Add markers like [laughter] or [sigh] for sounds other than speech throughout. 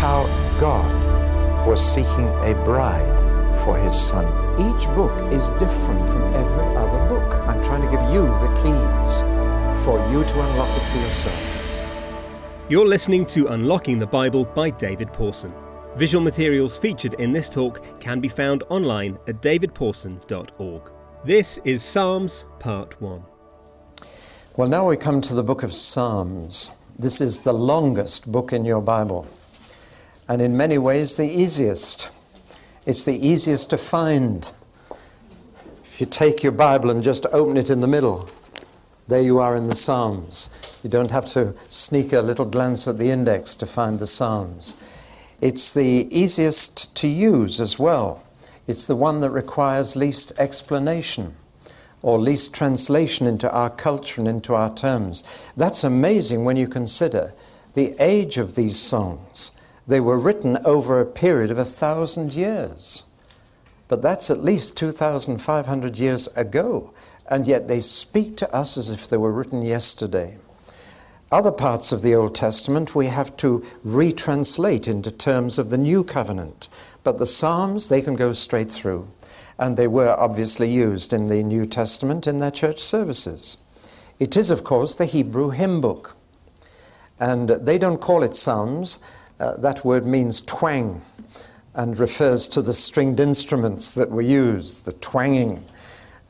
how God was seeking a bride for his son. Each book is different from every other book. I'm trying to give you the keys for you to unlock it for yourself. You're listening to Unlocking the Bible by David Pawson. Visual materials featured in this talk can be found online at davidpawson.org. This is Psalms Part 1. Well, now we come to the book of Psalms. This is the longest book in your Bible, and in many ways the easiest. It's the easiest to find. If you take your Bible and just open it in the middle, there you are in the Psalms. You don't have to sneak a little glance at the index to find the Psalms. It's the easiest to use as well. It's the one that requires least explanation or least translation into our culture and into our terms. That's amazing when you consider the age of these songs. They were written over a period of a thousand years. But that's at least 2,500 years ago, and yet they speak to us as if they were written yesterday. Other parts of the Old Testament we have to retranslate into terms of the New Covenant, but the Psalms, they can go straight through and they were obviously used in the New Testament in their church services. It is, of course, the Hebrew hymn book. And they don't call it psalms. Uh, that word means twang and refers to the stringed instruments that were used, the twanging.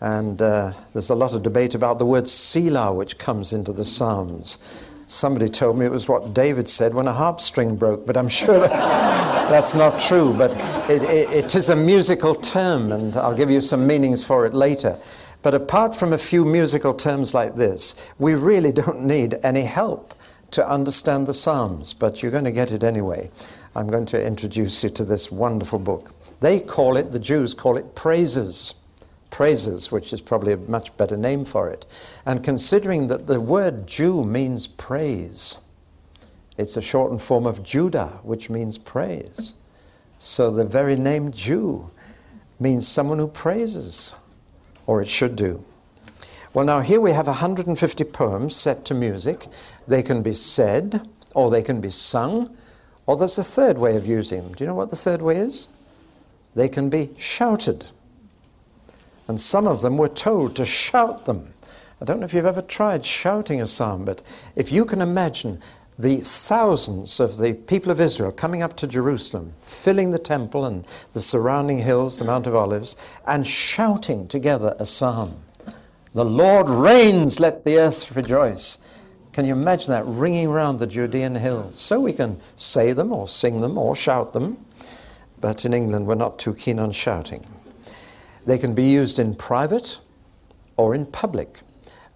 And uh, there's a lot of debate about the word selah, which comes into the Psalms. Somebody told me it was what David said when a harp string broke, but I'm sure [laughs] that's, that's not true. But it, it, it is a musical term, and I'll give you some meanings for it later. But apart from a few musical terms like this, we really don't need any help to understand the Psalms, but you're going to get it anyway. I'm going to introduce you to this wonderful book. They call it, the Jews call it praises praises, which is probably a much better name for it. And considering that the word Jew means praise, it's a shortened form of Judah, which means praise. So the very name Jew means someone who praises, or it should do. Well, now here we have 150 poems set to music. They can be said, or they can be sung, or there's a third way of using them. Do you know what the third way is? They can be shouted and some of them were told to shout them. I don't know if you've ever tried shouting a psalm, but if you can imagine the thousands of the people of Israel coming up to Jerusalem, filling the temple and the surrounding hills, the Mount of Olives, and shouting together a psalm. The Lord reigns, let the earth rejoice. Can you imagine that ringing around the Judean hills? So we can say them or sing them or shout them, but in England we're not too keen on shouting. They can be used in private or in public.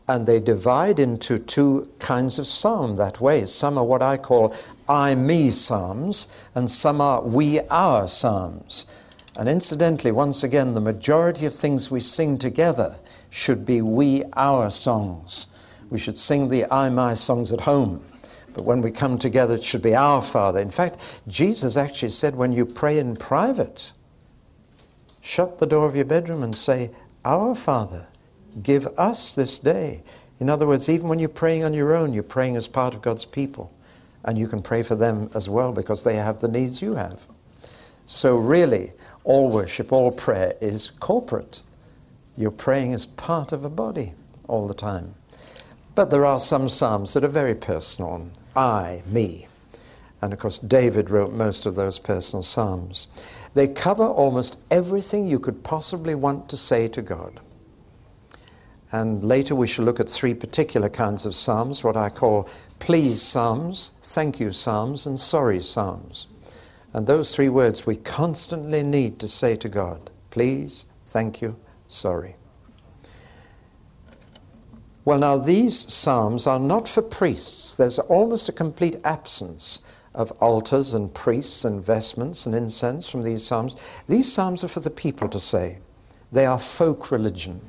And they divide into two kinds of psalm that way. Some are what I call I me psalms, and some are we our psalms. And incidentally, once again, the majority of things we sing together should be we our songs. We should sing the I my songs at home. But when we come together, it should be our Father. In fact, Jesus actually said when you pray in private, shut the door of your bedroom and say, Our Father, give us this day. In other words, even when you're praying on your own, you're praying as part of God's people. And you can pray for them as well because they have the needs you have. So, really, all worship, all prayer is corporate. You're praying as part of a body all the time. But there are some Psalms that are very personal I, me. And of course, David wrote most of those personal Psalms. They cover almost everything you could possibly want to say to God. And later we shall look at three particular kinds of psalms, what I call please psalms, thank you psalms, and sorry psalms. And those three words we constantly need to say to God please, thank you, sorry. Well, now, these psalms are not for priests. There's almost a complete absence of altars and priests and vestments and incense from these psalms. These psalms are for the people to say. They are folk religion.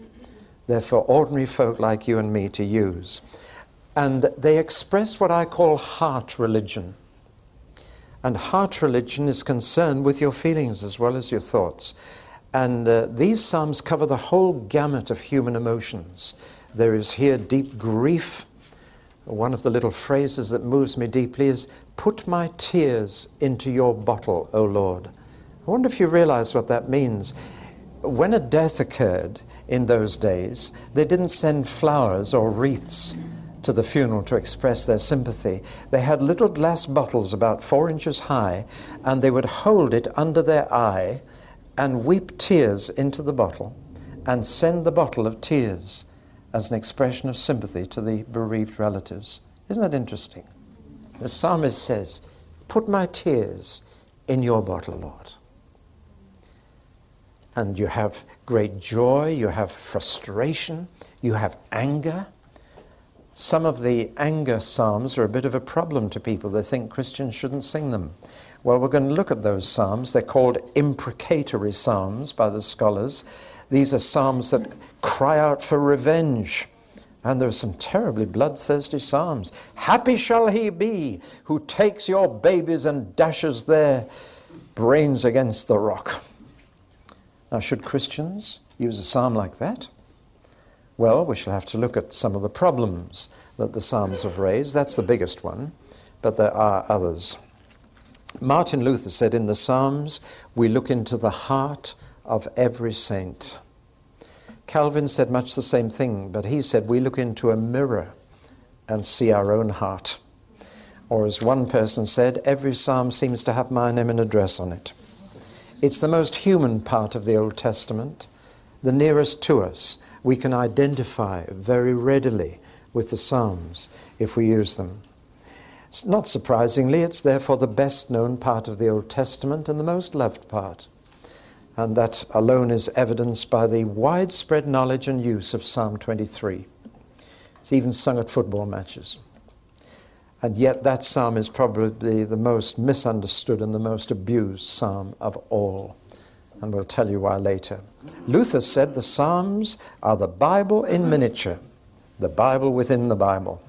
They're for ordinary folk like you and me to use. And they express what I call heart religion. And heart religion is concerned with your feelings as well as your thoughts. And uh, these psalms cover the whole gamut of human emotions. There is here deep grief one of the little phrases that moves me deeply is, Put my tears into your bottle, O Lord. I wonder if you realize what that means. When a death occurred in those days, they didn't send flowers or wreaths to the funeral to express their sympathy. They had little glass bottles about four inches high, and they would hold it under their eye and weep tears into the bottle and send the bottle of tears as an expression of sympathy to the bereaved relatives. Isn't that interesting? The psalmist says, Put my tears in your bottle, Lord. And you have great joy, you have frustration, you have anger. Some of the anger psalms are a bit of a problem to people. They think Christians shouldn't sing them. Well, we're going to look at those psalms. They're called imprecatory psalms by the scholars. These are psalms that cry out for revenge. And there are some terribly bloodthirsty psalms. Happy shall he be who takes your babies and dashes their brains against the rock. Now, should Christians use a psalm like that? Well, we shall have to look at some of the problems that the Psalms have raised. That's the biggest one, but there are others. Martin Luther said in the Psalms, we look into the heart of every saint. Calvin said much the same thing, but he said we look into a mirror and see our own heart. Or, as one person said, every psalm seems to have my name and address on it. It's the most human part of the Old Testament, the nearest to us. We can identify very readily with the Psalms if we use them. Not surprisingly, it's therefore the best known part of the Old Testament and the most loved part and that alone is evidenced by the widespread knowledge and use of Psalm 23. It's even sung at football matches. And yet, that psalm is probably the most misunderstood and the most abused psalm of all. And we'll tell you why later. Luther said the Psalms are the Bible in miniature, the Bible within the Bible.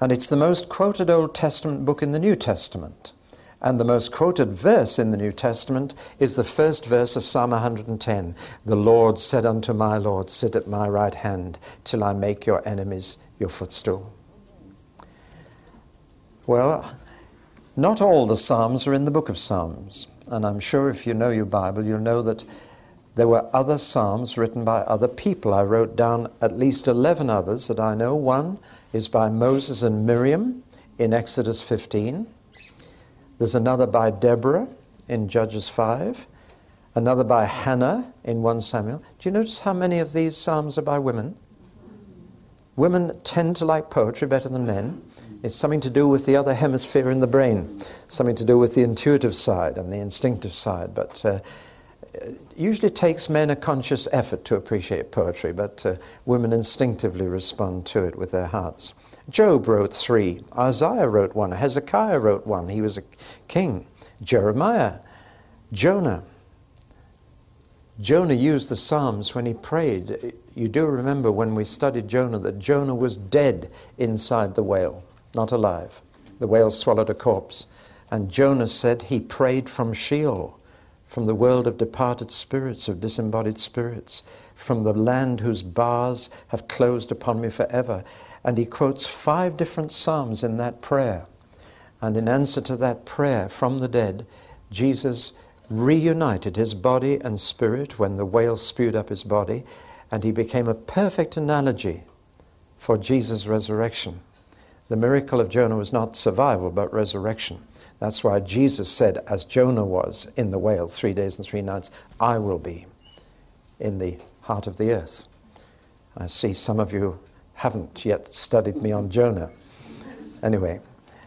And it's the most quoted Old Testament book in the New Testament. And the most quoted verse in the New Testament is the first verse of Psalm 110 The Lord said unto my Lord, Sit at my right hand till I make your enemies your footstool. Well, not all the Psalms are in the book of Psalms. And I'm sure if you know your Bible, you'll know that there were other Psalms written by other people. I wrote down at least 11 others that I know. One is by Moses and Miriam in Exodus 15. There's another by Deborah in Judges 5, another by Hannah in 1 Samuel. Do you notice how many of these psalms are by women? Women tend to like poetry better than men. It's something to do with the other hemisphere in the brain, something to do with the intuitive side and the instinctive side. But uh, usually takes men a conscious effort to appreciate poetry, but uh, women instinctively respond to it with their hearts. Job wrote three, Isaiah wrote one, Hezekiah wrote one, he was a king, Jeremiah, Jonah. Jonah used the Psalms when he prayed. You do remember when we studied Jonah that Jonah was dead inside the whale, not alive. The whale swallowed a corpse. And Jonah said he prayed from Sheol from the world of departed spirits, of disembodied spirits, from the land whose bars have closed upon me forever. And he quotes five different Psalms in that prayer. And in answer to that prayer from the dead, Jesus reunited his body and spirit when the whale spewed up his body, and he became a perfect analogy for Jesus' resurrection. The miracle of Jonah was not survival, but resurrection. That's why Jesus said, as Jonah was in the whale three days and three nights, I will be in the heart of the earth. I see some of you haven't yet studied me on Jonah. Anyway,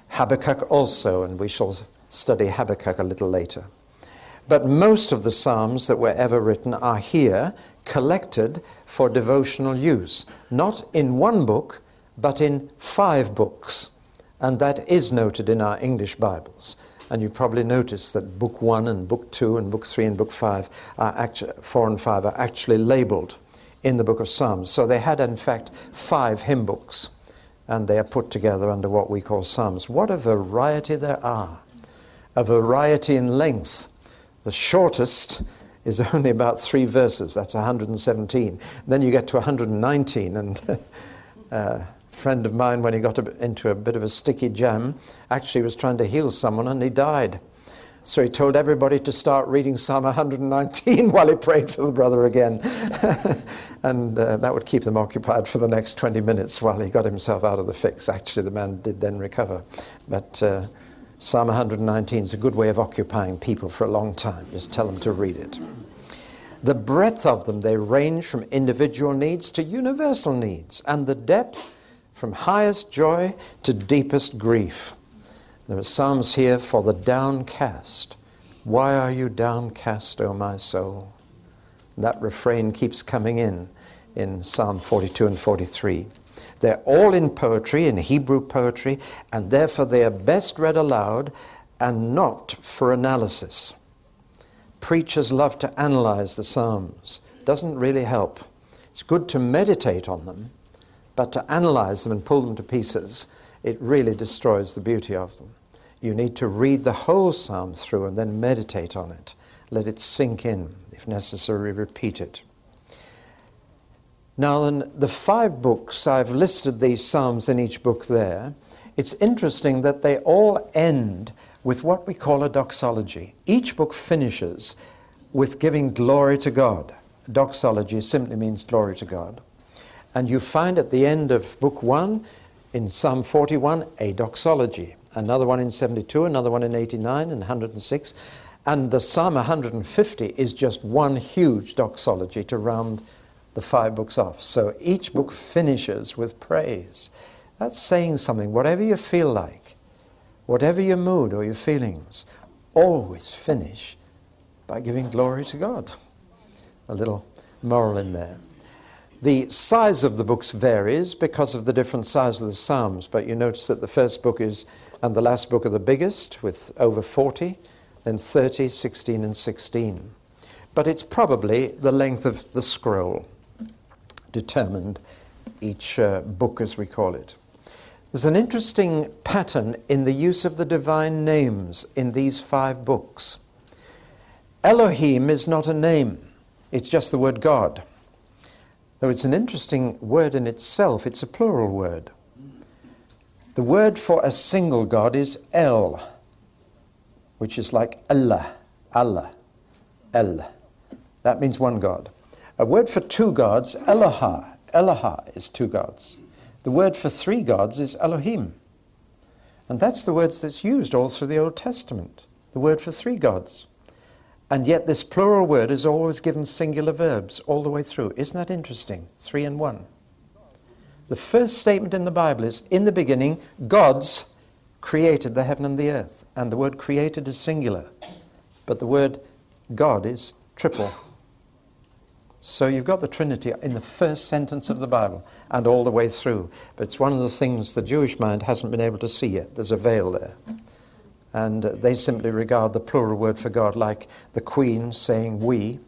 Habakkuk also, and we shall study Habakkuk a little later. But most of the Psalms that were ever written are here collected for devotional use, not in one book, but in five books and that is noted in our English Bibles. And you probably noticed that Book 1 and Book 2 and Book 3 and Book 5, are actu- 4 and 5, are actually labeled in the book of Psalms. So they had, in fact, five hymn books, and they are put together under what we call Psalms. What a variety there are! A variety in length. The shortest is [laughs] only about three verses, that's 117. Then you get to 119, and [laughs] uh, friend of mine, when he got a, into a bit of a sticky jam, actually was trying to heal someone and he died. So he told everybody to start reading Psalm 119 [laughs] while he prayed for the brother again. [laughs] and uh, that would keep them occupied for the next 20 minutes while he got himself out of the fix. Actually, the man did then recover. But uh, Psalm 119 is a good way of occupying people for a long time. Just tell them to read it. The breadth of them, they range from individual needs to universal needs, and the depth from highest joy to deepest grief. There are psalms here for the downcast. Why are you downcast, O my soul? That refrain keeps coming in in Psalm 42 and 43. They're all in poetry, in Hebrew poetry, and therefore they are best read aloud and not for analysis. Preachers love to analyze the Psalms. Doesn't really help. It's good to meditate on them, but to analyze them and pull them to pieces, it really destroys the beauty of them. You need to read the whole psalm through and then meditate on it. Let it sink in. If necessary, repeat it. Now, then, the five books, I've listed these psalms in each book there. It's interesting that they all end with what we call a doxology. Each book finishes with giving glory to God. Doxology simply means glory to God. And you find at the end of book one, in Psalm 41, a doxology another one in 72, another one in 89 and 106. And the Psalm 150 is just one huge doxology to round the five books off. So each book finishes with praise. That's saying something. Whatever you feel like, whatever your mood or your feelings, always finish by giving glory to God. A little moral in there. The size of the books varies because of the different size of the Psalms, but you notice that the first book is and the last book are the biggest with over 40, then 30, 16, and 16. But it's probably the length of the scroll determined each uh, book, as we call it. There's an interesting pattern in the use of the divine names in these five books. Elohim is not a name, it's just the word God. Though it's an interesting word in itself, it's a plural word. The word for a single God is El, which is like Allah, Allah, El. That means one God. A word for two gods, Eloha, Eloha is two gods. The word for three gods is Elohim. And that's the words that's used all through the Old Testament, the word for three gods. And yet this plural word is always given singular verbs all the way through. Isn't that interesting? Three and one. The first statement in the Bible is In the beginning, God's created the heaven and the earth. And the word created is singular, but the word God is triple. So you've got the Trinity in the first sentence of the Bible and all the way through. But it's one of the things the Jewish mind hasn't been able to see yet. There's a veil there. And they simply regard the plural word for God like the Queen saying we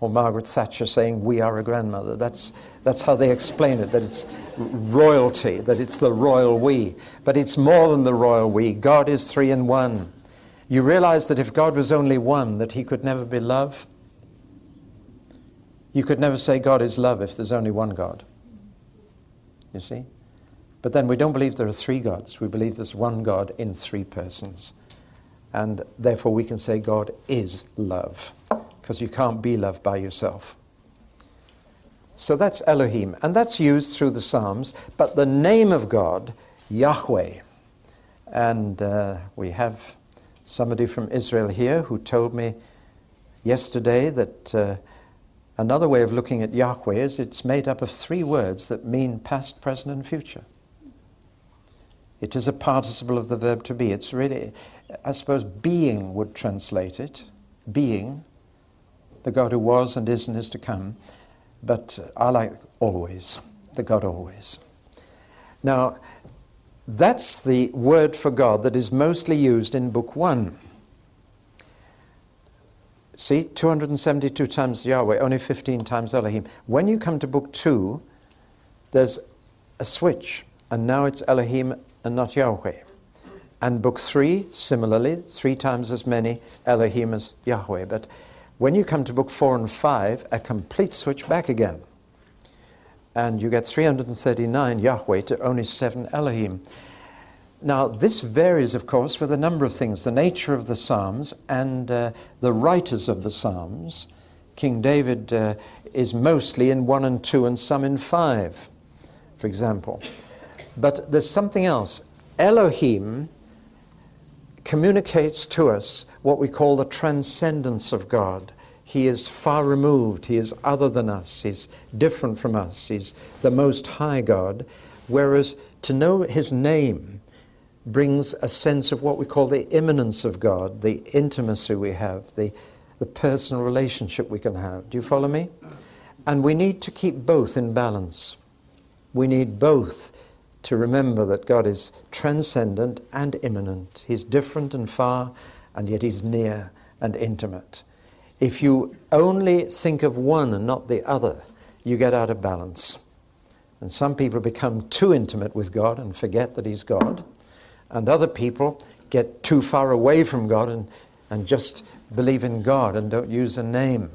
or Margaret Thatcher saying, We are a grandmother. That's, that's how they explain it, that it's royalty, that it's the royal we. But it's more than the royal we. God is three in one. You realize that if God was only one, that he could never be love? You could never say God is love if there's only one God. You see? But then we don't believe there are three gods. We believe there's one God in three persons. And therefore we can say God is love because you can't be loved by yourself. So that's Elohim, and that's used through the Psalms, but the name of God, Yahweh. And uh, we have somebody from Israel here who told me yesterday that uh, another way of looking at Yahweh is it's made up of three words that mean past, present, and future. It is a participle of the verb to be. It's really, I suppose, being would translate it. Being the God who was and is and is to come, but I like always, the God always. Now, that's the word for God that is mostly used in Book 1. See, 272 times Yahweh, only 15 times Elohim. When you come to Book 2, there's a switch, and now it's Elohim and not Yahweh. And Book 3, similarly, three times as many Elohim as Yahweh. But when you come to book four and five, a complete switch back again. and you get 339 Yahweh to only seven Elohim. Now, this varies, of course, with a number of things the nature of the Psalms and uh, the writers of the Psalms. King David uh, is mostly in 1 and 2 and some in 5, for example. But there's something else. Elohim communicates to us what we call the transcendence of God. He is far removed, He is other than us, He's different from us, He's the most high God. Whereas to know His name brings a sense of what we call the immanence of God, the intimacy we have, the, the personal relationship we can have. Do you follow me? And we need to keep both in balance. We need both to remember that God is transcendent and immanent. He's different and far, and yet He's near and intimate. If you only think of one and not the other, you get out of balance. And some people become too intimate with God and forget that He's God. And other people get too far away from God and, and just believe in God and don't use a name.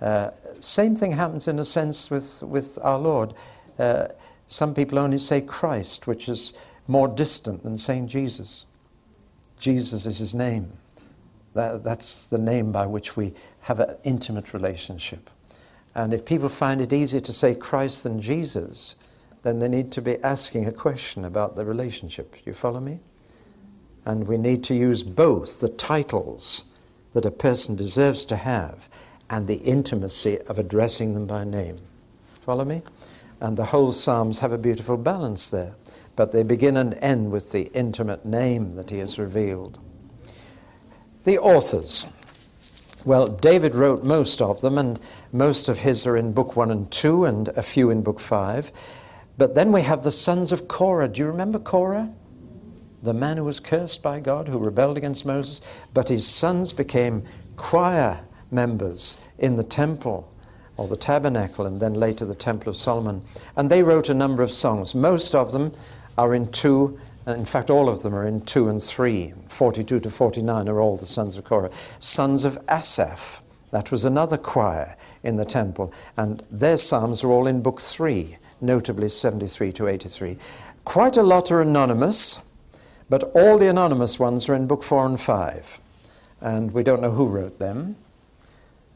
Uh, same thing happens in a sense with, with our Lord. Uh, some people only say Christ, which is more distant than saying Jesus. Jesus is his name. That, that's the name by which we have an intimate relationship. And if people find it easier to say Christ than Jesus, then they need to be asking a question about the relationship. Do you follow me? And we need to use both the titles that a person deserves to have and the intimacy of addressing them by name. Follow me? And the whole Psalms have a beautiful balance there. But they begin and end with the intimate name that he has revealed. The authors. Well, David wrote most of them, and most of his are in Book 1 and 2, and a few in Book 5. But then we have the sons of Korah. Do you remember Korah? The man who was cursed by God, who rebelled against Moses. But his sons became choir members in the temple or the tabernacle, and then later the Temple of Solomon. And they wrote a number of songs. Most of them are in two, in fact, all of them are in two and three. 42 to 49 are all the sons of Korah. Sons of Asaph, that was another choir in the temple, and their psalms are all in book three, notably 73 to 83. Quite a lot are anonymous, but all the anonymous ones are in book four and five. And we don't know who wrote them.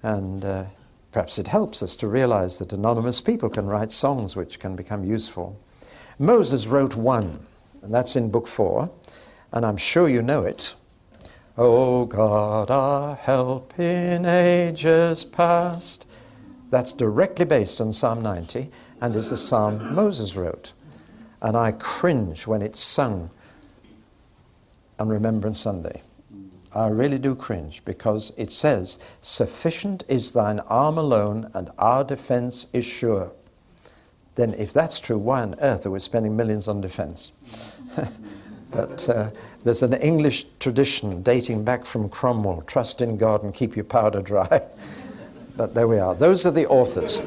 And uh, Perhaps it helps us to realize that anonymous people can write songs which can become useful. Moses wrote one, and that's in Book 4, and I'm sure you know it. O God, our help in ages past. That's directly based on Psalm 90 and is the psalm Moses wrote. And I cringe when it's sung on Remembrance Sunday. I really do cringe because it says, Sufficient is thine arm alone, and our defense is sure. Then, if that's true, why on earth are we spending millions on defense? [laughs] but uh, there's an English tradition dating back from Cromwell trust in God and keep your powder dry. [laughs] but there we are. Those are the authors.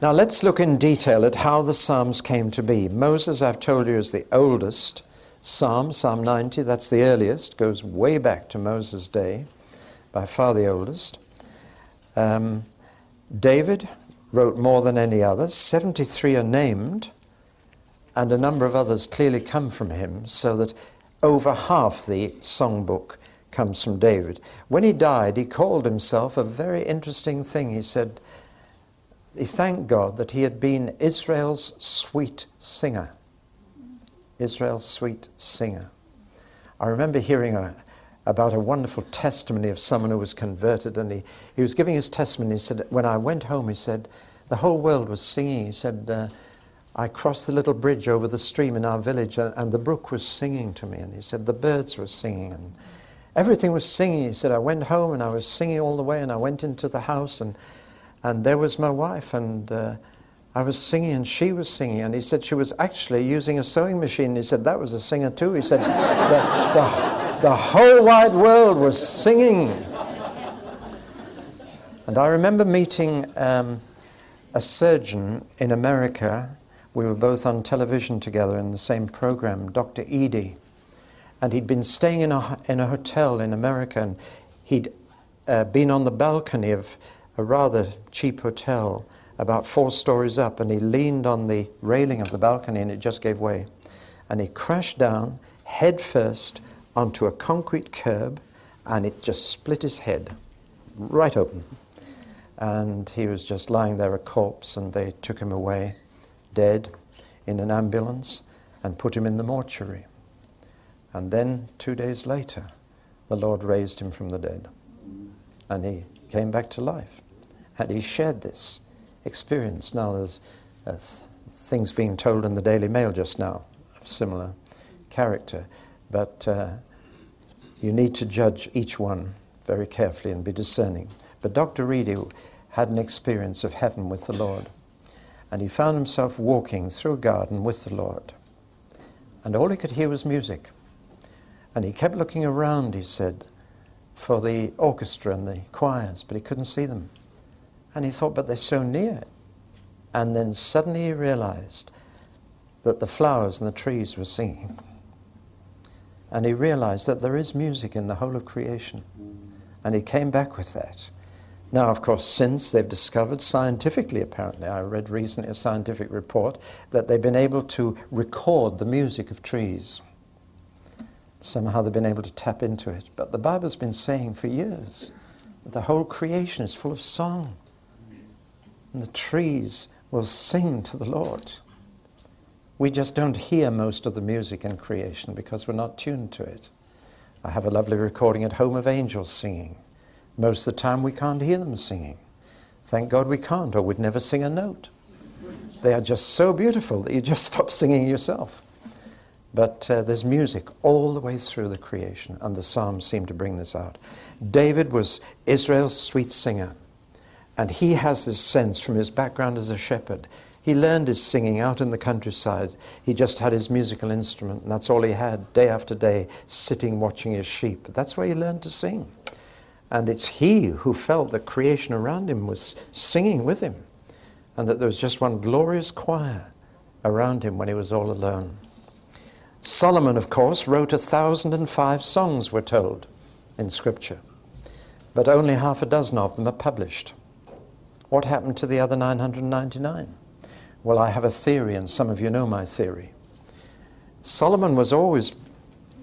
Now, let's look in detail at how the Psalms came to be. Moses, I've told you, is the oldest psalm, Psalm 90, that's the earliest, goes way back to Moses' day, by far the oldest. Um, David wrote more than any other. 73 are named, and a number of others clearly come from him, so that over half the songbook comes from David. When he died, he called himself a very interesting thing. He said, he thanked God that he had been Israel's sweet singer. Israel's sweet singer. I remember hearing a, about a wonderful testimony of someone who was converted, and he, he was giving his testimony. He said, When I went home, he said, the whole world was singing. He said, uh, I crossed the little bridge over the stream in our village, and, and the brook was singing to me. And he said, The birds were singing, and everything was singing. He said, I went home and I was singing all the way, and I went into the house, and, and there was my wife, and uh, I was singing and she was singing. And he said she was actually using a sewing machine. He said that was a singer too. He said the, the, the whole wide world was singing. And I remember meeting um, a surgeon in America. We were both on television together in the same program, Dr. Eady. And he'd been staying in a, in a hotel in America, and he'd uh, been on the balcony of a rather cheap hotel about four stories up, and he leaned on the railing of the balcony and it just gave way. And he crashed down head first onto a concrete curb, and it just split his head right open. And he was just lying there, a corpse, and they took him away, dead, in an ambulance, and put him in the mortuary. And then, two days later, the Lord raised him from the dead. And he came back to life. And he shared this experience. Now, there's uh, th- things being told in the Daily Mail just now of similar character. But uh, you need to judge each one very carefully and be discerning. But Dr. Reedy had an experience of heaven with the Lord. And he found himself walking through a garden with the Lord. And all he could hear was music. And he kept looking around, he said, for the orchestra and the choirs, but he couldn't see them. And he thought, but they're so near. And then suddenly he realized that the flowers and the trees were singing. And he realized that there is music in the whole of creation. And he came back with that. Now, of course, since they've discovered scientifically, apparently, I read recently a scientific report that they've been able to record the music of trees. Somehow they've been able to tap into it. But the Bible's been saying for years that the whole creation is full of song. And the trees will sing to the Lord. We just don't hear most of the music in creation because we're not tuned to it. I have a lovely recording at home of angels singing. Most of the time, we can't hear them singing. Thank God we can't, or we'd never sing a note. They are just so beautiful that you just [laughs] stop singing yourself. But uh, there's music all the way through the creation, and the Psalms seem to bring this out. David was Israel's sweet singer, and he has this sense from his background as a shepherd. He learned his singing out in the countryside. He just had his musical instrument, and that's all he had, day after day, sitting watching his sheep. That's where he learned to sing. And it's he who felt that creation around him was singing with him, and that there was just one glorious choir around him when he was all alone. Solomon, of course, wrote a thousand and five songs, we're told, in Scripture, but only half a dozen of them are published. What happened to the other 999? Well, I have a theory, and some of you know my theory. Solomon was always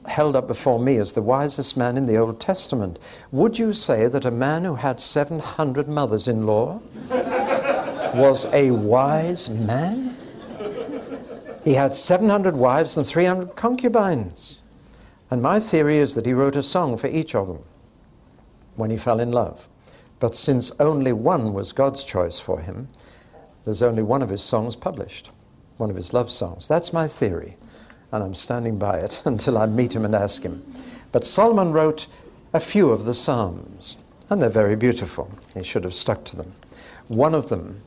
held up before me as the wisest man in the Old Testament. Would you say that a man who had 700 mothers in law [laughs] was a wise man? He had 700 wives and 300 concubines. And my theory is that he wrote a song for each of them when he fell in love. But since only one was God's choice for him, there's only one of his songs published, one of his love songs. That's my theory, and I'm standing by it [laughs] until I meet him and ask him. But Solomon wrote a few of the Psalms, and they're very beautiful. He should have stuck to them. One of them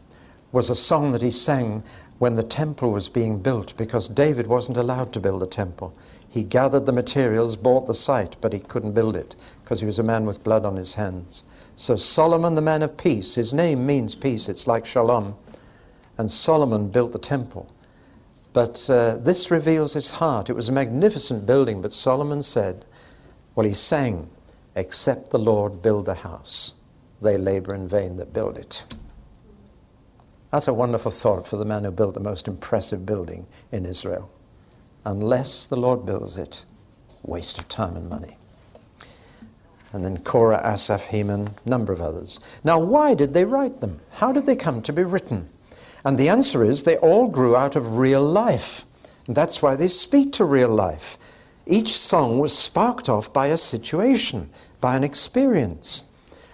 was a song that he sang when the temple was being built because David wasn't allowed to build a temple. He gathered the materials, bought the site, but he couldn't build it because he was a man with blood on his hands. So Solomon, the man of peace, his name means peace, it's like shalom. And Solomon built the temple. But uh, this reveals his heart. It was a magnificent building, but Solomon said, well, he sang, Except the Lord build a house, they labor in vain that build it. That's a wonderful thought for the man who built the most impressive building in Israel. Unless the Lord builds it, waste of time and money. And then Korah, Asaph, Heman, number of others. Now, why did they write them? How did they come to be written? And the answer is they all grew out of real life. And that's why they speak to real life. Each song was sparked off by a situation, by an experience.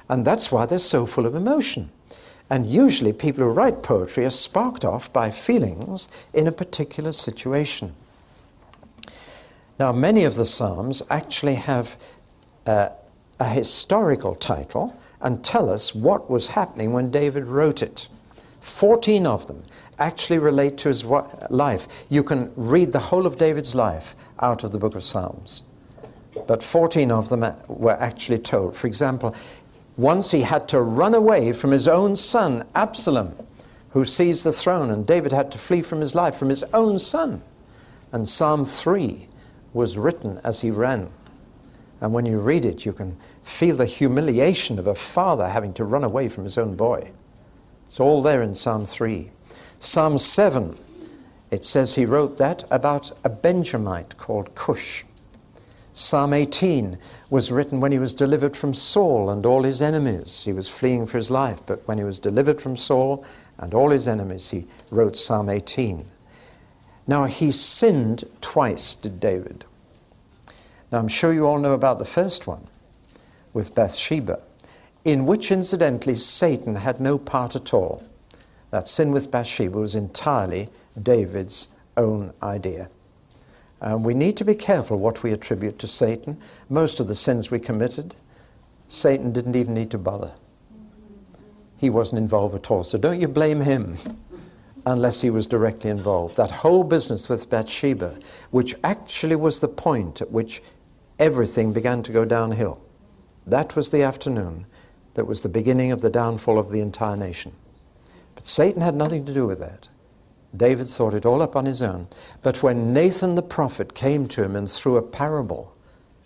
And that's why they're so full of emotion. And usually, people who write poetry are sparked off by feelings in a particular situation. Now, many of the Psalms actually have uh, a historical title and tell us what was happening when David wrote it. 14 of them actually relate to his life. You can read the whole of David's life out of the book of Psalms. But 14 of them uh, were actually told. For example, once he had to run away from his own son, Absalom, who seized the throne, and David had to flee from his life from his own son. And Psalm 3 was written as he ran. And when you read it, you can feel the humiliation of a father having to run away from his own boy. It's all there in Psalm 3. Psalm 7, it says he wrote that about a Benjamite called Cush. Psalm 18 was written when he was delivered from Saul and all his enemies. He was fleeing for his life, but when he was delivered from Saul and all his enemies, he wrote Psalm 18. Now, he sinned twice, did David. Now, I'm sure you all know about the first one with Bathsheba, in which, incidentally, Satan had no part at all. That sin with Bathsheba was entirely David's own idea. Um, we need to be careful what we attribute to Satan. Most of the sins we committed, Satan didn't even need to bother. He wasn't involved at all. So don't you blame him [laughs] unless he was directly involved. That whole business with Bathsheba, which actually was the point at which everything began to go downhill, that was the afternoon that was the beginning of the downfall of the entire nation. But Satan had nothing to do with that. David thought it all up on his own. But when Nathan the prophet came to him and through a parable,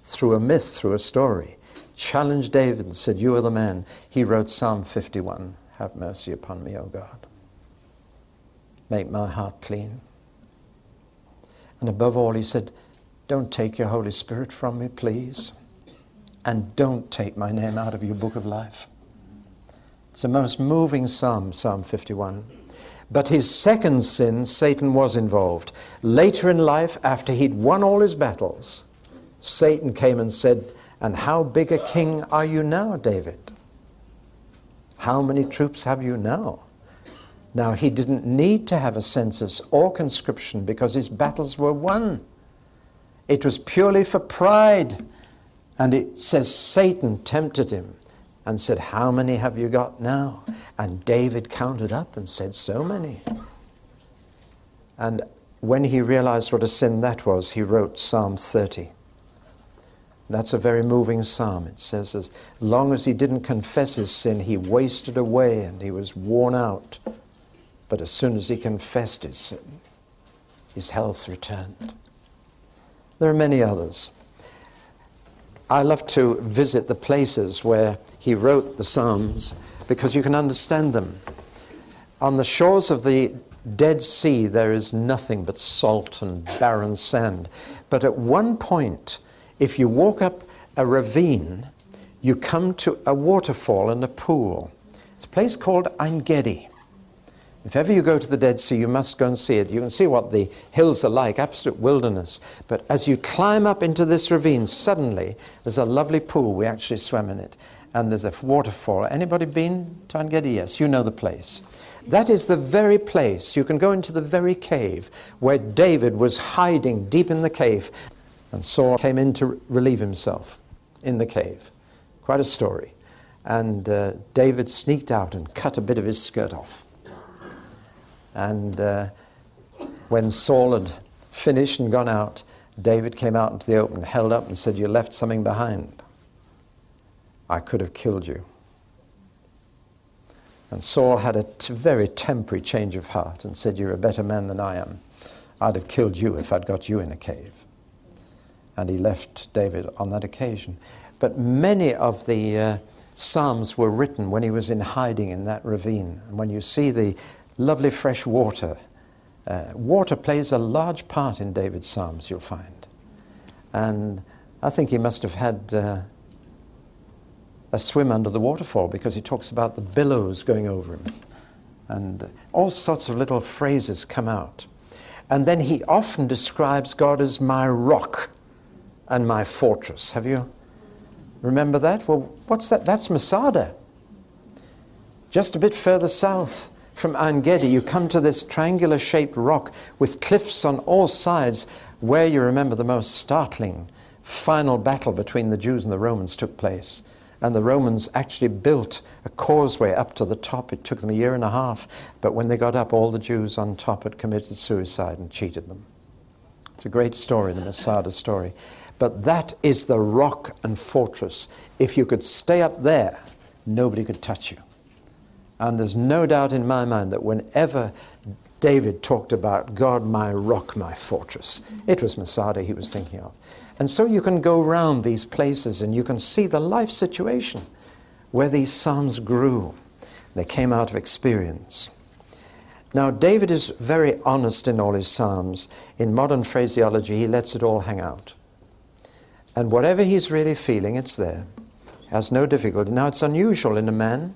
through a myth, through a story, challenged David and said, You are the man, he wrote Psalm 51 Have mercy upon me, O God. Make my heart clean. And above all, he said, Don't take your Holy Spirit from me, please. And don't take my name out of your book of life. It's a most moving psalm, Psalm 51. But his second sin, Satan was involved. Later in life, after he'd won all his battles, Satan came and said, And how big a king are you now, David? How many troops have you now? Now, he didn't need to have a census or conscription because his battles were won. It was purely for pride. And it says Satan tempted him and said, How many have you got now? And David counted up and said, So many. And when he realized what a sin that was, he wrote Psalm 30. That's a very moving psalm. It says, as long as he didn't confess his sin, he wasted away and he was worn out. But as soon as he confessed his sin, his health returned. There are many others. I love to visit the places where he wrote the Psalms because you can understand them. On the shores of the Dead Sea, there is nothing but salt and barren sand. But at one point, if you walk up a ravine, you come to a waterfall and a pool. It's a place called Ein Gedi. If ever you go to the Dead Sea, you must go and see it. You can see what the hills are like, absolute wilderness. But as you climb up into this ravine, suddenly there's a lovely pool. We actually swam in it. And there's a waterfall. Anybody been to Ein Gedi? Yes, you know the place. That is the very place. You can go into the very cave where David was hiding deep in the cave. And Saul came in to relieve himself in the cave. Quite a story. And uh, David sneaked out and cut a bit of his skirt off and uh, when Saul had finished and gone out, David came out into the open, held up, and said, You left something behind. I could have killed you. And Saul had a t- very temporary change of heart and said, You're a better man than I am. I'd have killed you if I'd got you in a cave. And he left David on that occasion. But many of the uh, Psalms were written when he was in hiding in that ravine. And when you see the lovely fresh water. Uh, water plays a large part in David's Psalms, you'll find. And I think he must have had uh, a swim under the waterfall because he talks about the billows going over him. And all sorts of little phrases come out. And then he often describes God as my rock and my fortress. Have you remember that? Well, what's that? That's Masada. Just a bit further south from En Gedi, you come to this triangular shaped rock with cliffs on all sides, where you remember the most startling final battle between the Jews and the Romans took place. And the Romans actually built a causeway up to the top. It took them a year and a half. But when they got up, all the Jews on top had committed suicide and cheated them. It's a great story, the Masada story. But that is the rock and fortress. If you could stay up there, nobody could touch you. And there's no doubt in my mind that whenever David talked about God, my rock, my fortress, it was Masada he was thinking of. And so you can go around these places and you can see the life situation where these Psalms grew. They came out of experience. Now, David is very honest in all his Psalms. In modern phraseology, he lets it all hang out. And whatever he's really feeling, it's there. Has no difficulty. Now, it's unusual in a man.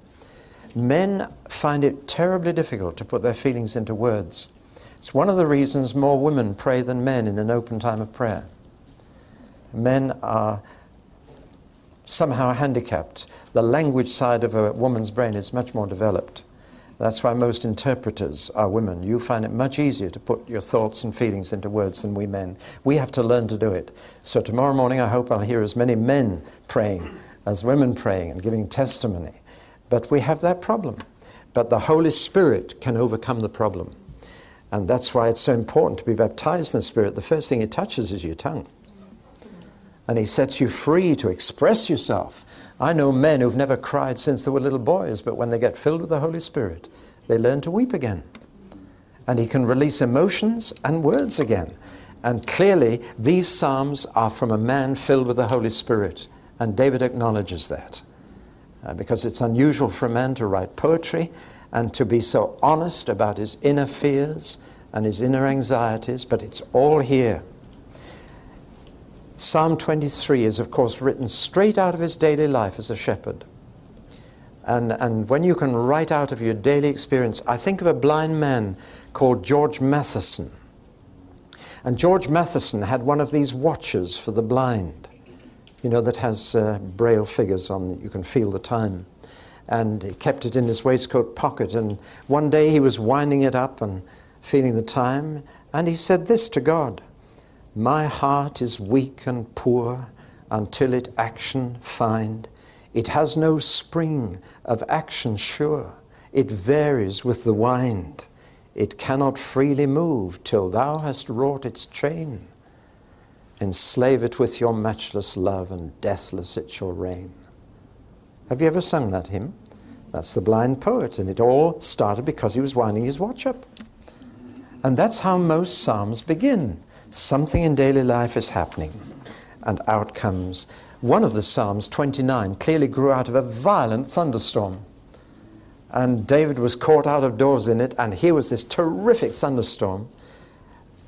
Men find it terribly difficult to put their feelings into words. It's one of the reasons more women pray than men in an open time of prayer. Men are somehow handicapped. The language side of a woman's brain is much more developed. That's why most interpreters are women. You find it much easier to put your thoughts and feelings into words than we men. We have to learn to do it. So tomorrow morning, I hope I'll hear as many men praying as women praying and giving testimony. But we have that problem. But the Holy Spirit can overcome the problem. And that's why it's so important to be baptized in the Spirit. The first thing He touches is your tongue. And He sets you free to express yourself. I know men who've never cried since they were little boys, but when they get filled with the Holy Spirit, they learn to weep again. And He can release emotions and words again. And clearly, these Psalms are from a man filled with the Holy Spirit. And David acknowledges that. Uh, because it's unusual for a man to write poetry and to be so honest about his inner fears and his inner anxieties, but it's all here. Psalm 23 is, of course, written straight out of his daily life as a shepherd. And, and when you can write out of your daily experience, I think of a blind man called George Matheson. And George Matheson had one of these watches for the blind, you know, that has uh, braille figures on it. You can feel the time. And he kept it in his waistcoat pocket. And one day he was winding it up and feeling the time. And he said this to God my heart is weak and poor until it action find. It has no spring of action sure. It varies with the wind. It cannot freely move till thou hast wrought its chain. Enslave it with your matchless love, and deathless it shall reign. Have you ever sung that hymn? That's the blind poet, and it all started because he was winding his watch up. And that's how most Psalms begin. Something in daily life is happening, and out comes. One of the Psalms, 29, clearly grew out of a violent thunderstorm. And David was caught out of doors in it, and here was this terrific thunderstorm.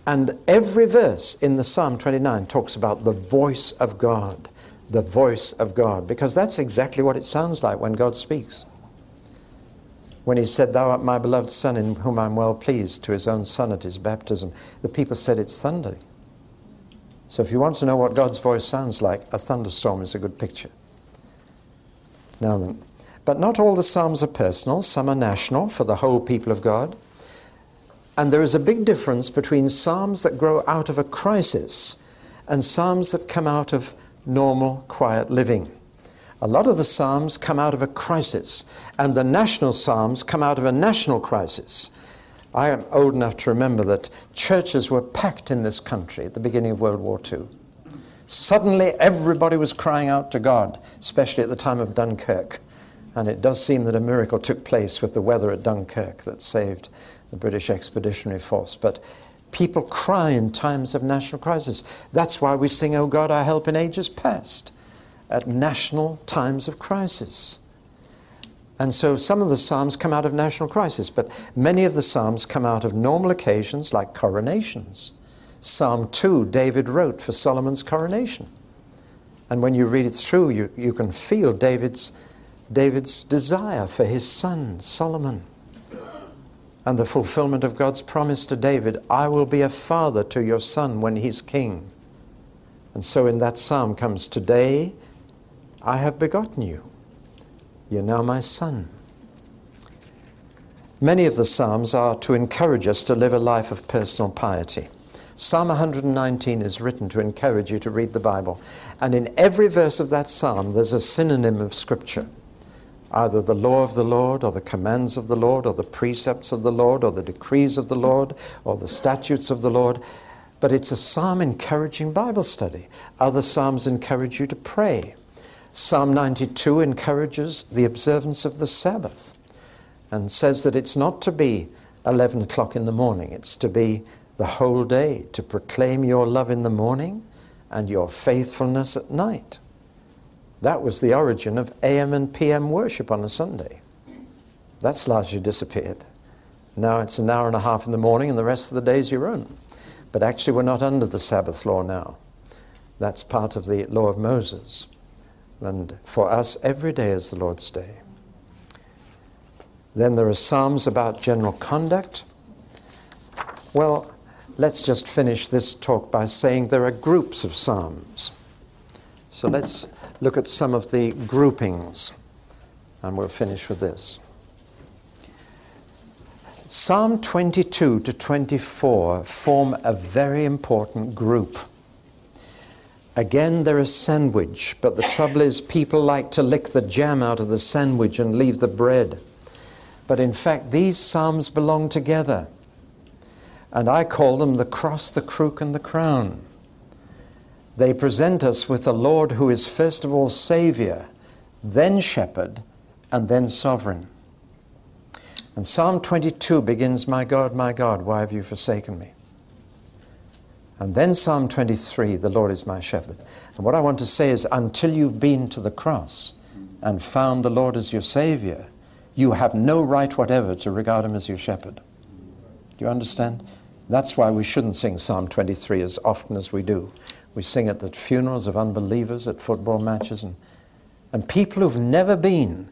And every verse in the Psalm 29 talks about the voice of God, the voice of God, because that's exactly what it sounds like when God speaks. When he said, Thou art my beloved Son, in whom I'm well pleased, to his own Son at his baptism, the people said, It's thundering. So if you want to know what God's voice sounds like, a thunderstorm is a good picture. Now then, but not all the Psalms are personal, some are national for the whole people of God. And there is a big difference between Psalms that grow out of a crisis and Psalms that come out of normal, quiet living. A lot of the Psalms come out of a crisis, and the national Psalms come out of a national crisis. I am old enough to remember that churches were packed in this country at the beginning of World War II. Suddenly, everybody was crying out to God, especially at the time of Dunkirk. And it does seem that a miracle took place with the weather at Dunkirk that saved the British Expeditionary Force. But people cry in times of national crisis. That's why we sing, O God, our help in ages past at national times of crisis. And so some of the Psalms come out of national crisis, but many of the Psalms come out of normal occasions like coronations. Psalm 2, David wrote for Solomon's coronation. And when you read it through, you, you can feel David's, David's desire for his son, Solomon. And the fulfillment of God's promise to David I will be a father to your son when he's king. And so in that psalm comes today, I have begotten you. You're now my son. Many of the Psalms are to encourage us to live a life of personal piety. Psalm 119 is written to encourage you to read the Bible. And in every verse of that psalm, there's a synonym of Scripture either the law of the Lord, or the commands of the Lord, or the precepts of the Lord, or the decrees of the Lord, or the statutes of the Lord. But it's a psalm encouraging Bible study. Other psalms encourage you to pray. Psalm 92 encourages the observance of the Sabbath and says that it's not to be 11 o'clock in the morning, it's to be the whole day, to proclaim your love in the morning and your faithfulness at night. That was the origin of AM and PM worship on a Sunday. That's largely disappeared. Now it's an hour and a half in the morning, and the rest of the day is your own. But actually, we're not under the Sabbath law now. That's part of the law of Moses. And for us, every day is the Lord's day. Then there are Psalms about general conduct. Well, let's just finish this talk by saying there are groups of Psalms. So let's look at some of the groupings, and we'll finish with this. Psalm 22 to 24 form a very important group. Again, they're a sandwich, but the trouble is, people like to lick the jam out of the sandwich and leave the bread. But in fact, these Psalms belong together. And I call them the cross, the crook, and the crown. They present us with a Lord who is first of all Savior, then Shepherd, and then Sovereign. And Psalm 22 begins, My God, my God, why have you forsaken me? And then Psalm 23, The Lord is my shepherd. And what I want to say is, until you've been to the cross and found the Lord as your Savior, you have no right whatever to regard Him as your shepherd. Do you understand? That's why we shouldn't sing Psalm 23 as often as we do. We sing at funerals of unbelievers, at football matches, and, and people who've never been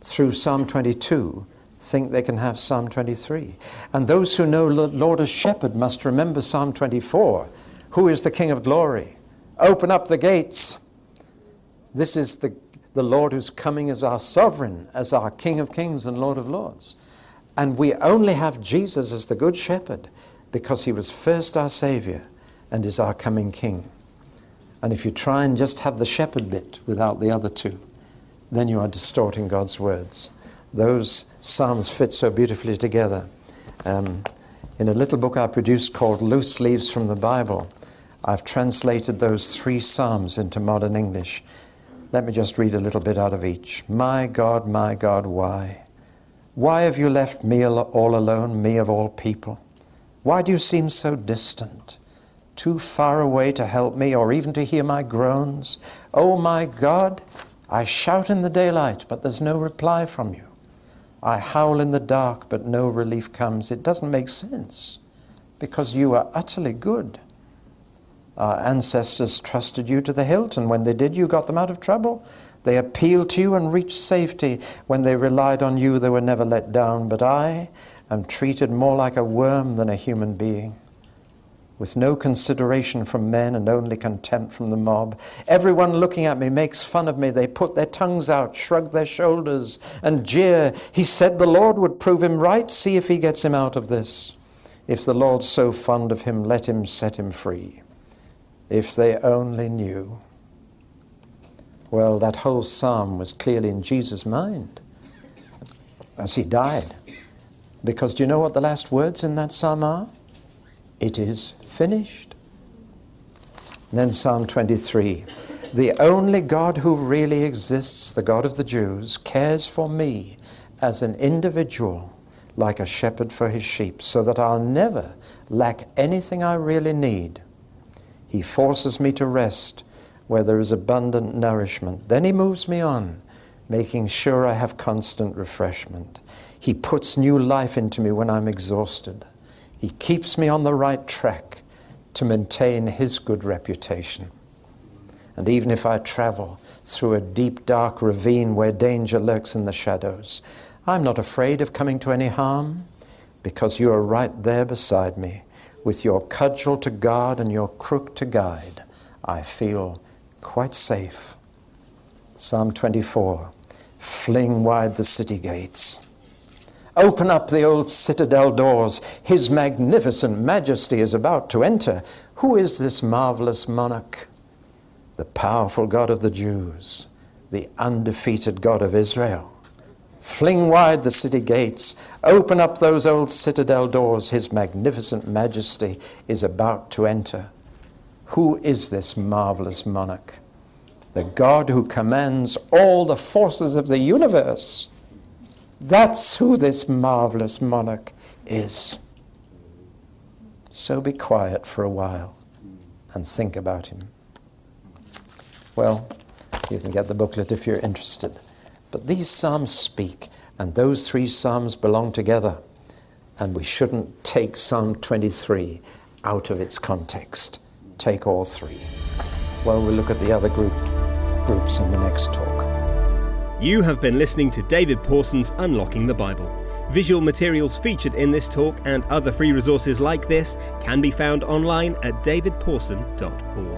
through Psalm 22 think they can have Psalm 23. And those who know Lord as shepherd must remember Psalm 24 Who is the King of glory? Open up the gates. This is the, the Lord who's coming as our sovereign, as our King of kings and Lord of lords. And we only have Jesus as the good shepherd because he was first our Savior and is our coming King. And if you try and just have the shepherd bit without the other two, then you are distorting God's words those psalms fit so beautifully together. Um, in a little book I produced called Loose Leaves from the Bible, I've translated those three psalms into modern English. Let me just read a little bit out of each. My God, my God, why? Why have you left me all alone, me of all people? Why do you seem so distant? Too far away to help me or even to hear my groans? Oh my God, I shout in the daylight, but there's no reply from you. I howl in the dark, but no relief comes. It doesn't make sense because you are utterly good. Our ancestors trusted you to the hilt, and when they did, you got them out of trouble. They appealed to you and reached safety. When they relied on you, they were never let down. But I am treated more like a worm than a human being with no consideration from men and only contempt from the mob. Everyone looking at me makes fun of me. They put their tongues out, shrug their shoulders, and jeer. He said the Lord would prove him right. See if he gets him out of this. If the Lord's so fond of him, let him set him free. If they only knew. Well, that whole psalm was clearly in Jesus' mind as he died. Because do you know what the last words in that psalm are? It is finished. And then Psalm 23 The only God who really exists, the God of the Jews, cares for me as an individual like a shepherd for his sheep, so that I'll never lack anything I really need. He forces me to rest where there is abundant nourishment. Then he moves me on, making sure I have constant refreshment. He puts new life into me when I'm exhausted. He keeps me on the right track to maintain his good reputation. And even if I travel through a deep, dark ravine where danger lurks in the shadows, I'm not afraid of coming to any harm because you are right there beside me with your cudgel to guard and your crook to guide. I feel quite safe. Psalm 24 Fling wide the city gates Open up the old citadel doors. His magnificent majesty is about to enter. Who is this marvelous monarch? The powerful God of the Jews, the undefeated God of Israel. Fling wide the city gates. Open up those old citadel doors. His magnificent majesty is about to enter. Who is this marvelous monarch? The God who commands all the forces of the universe. That's who this marvelous monarch is. So be quiet for a while and think about him. Well, you can get the booklet if you're interested. But these Psalms speak And those three Psalms belong together. And we shouldn't take Psalm 23 out of its context. Take all three. Well, we'll look at the other group, groups in the next talk. You have been listening to David Pawson's Unlocking the Bible. Visual materials featured in this talk and other free resources like this can be found online at davidpawson.org.